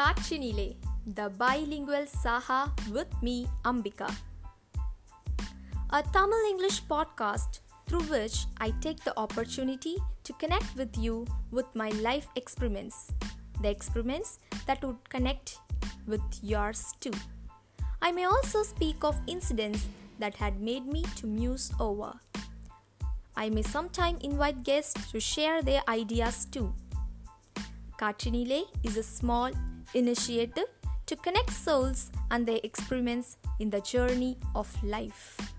Kachinile, the bilingual Saha with me, Ambika. A Tamil English podcast through which I take the opportunity to connect with you with my life experiments, the experiments that would connect with yours too. I may also speak of incidents that had made me to muse over. I may sometime invite guests to share their ideas too. Kachinile is a small initiative to connect souls and their experiments in the journey of life.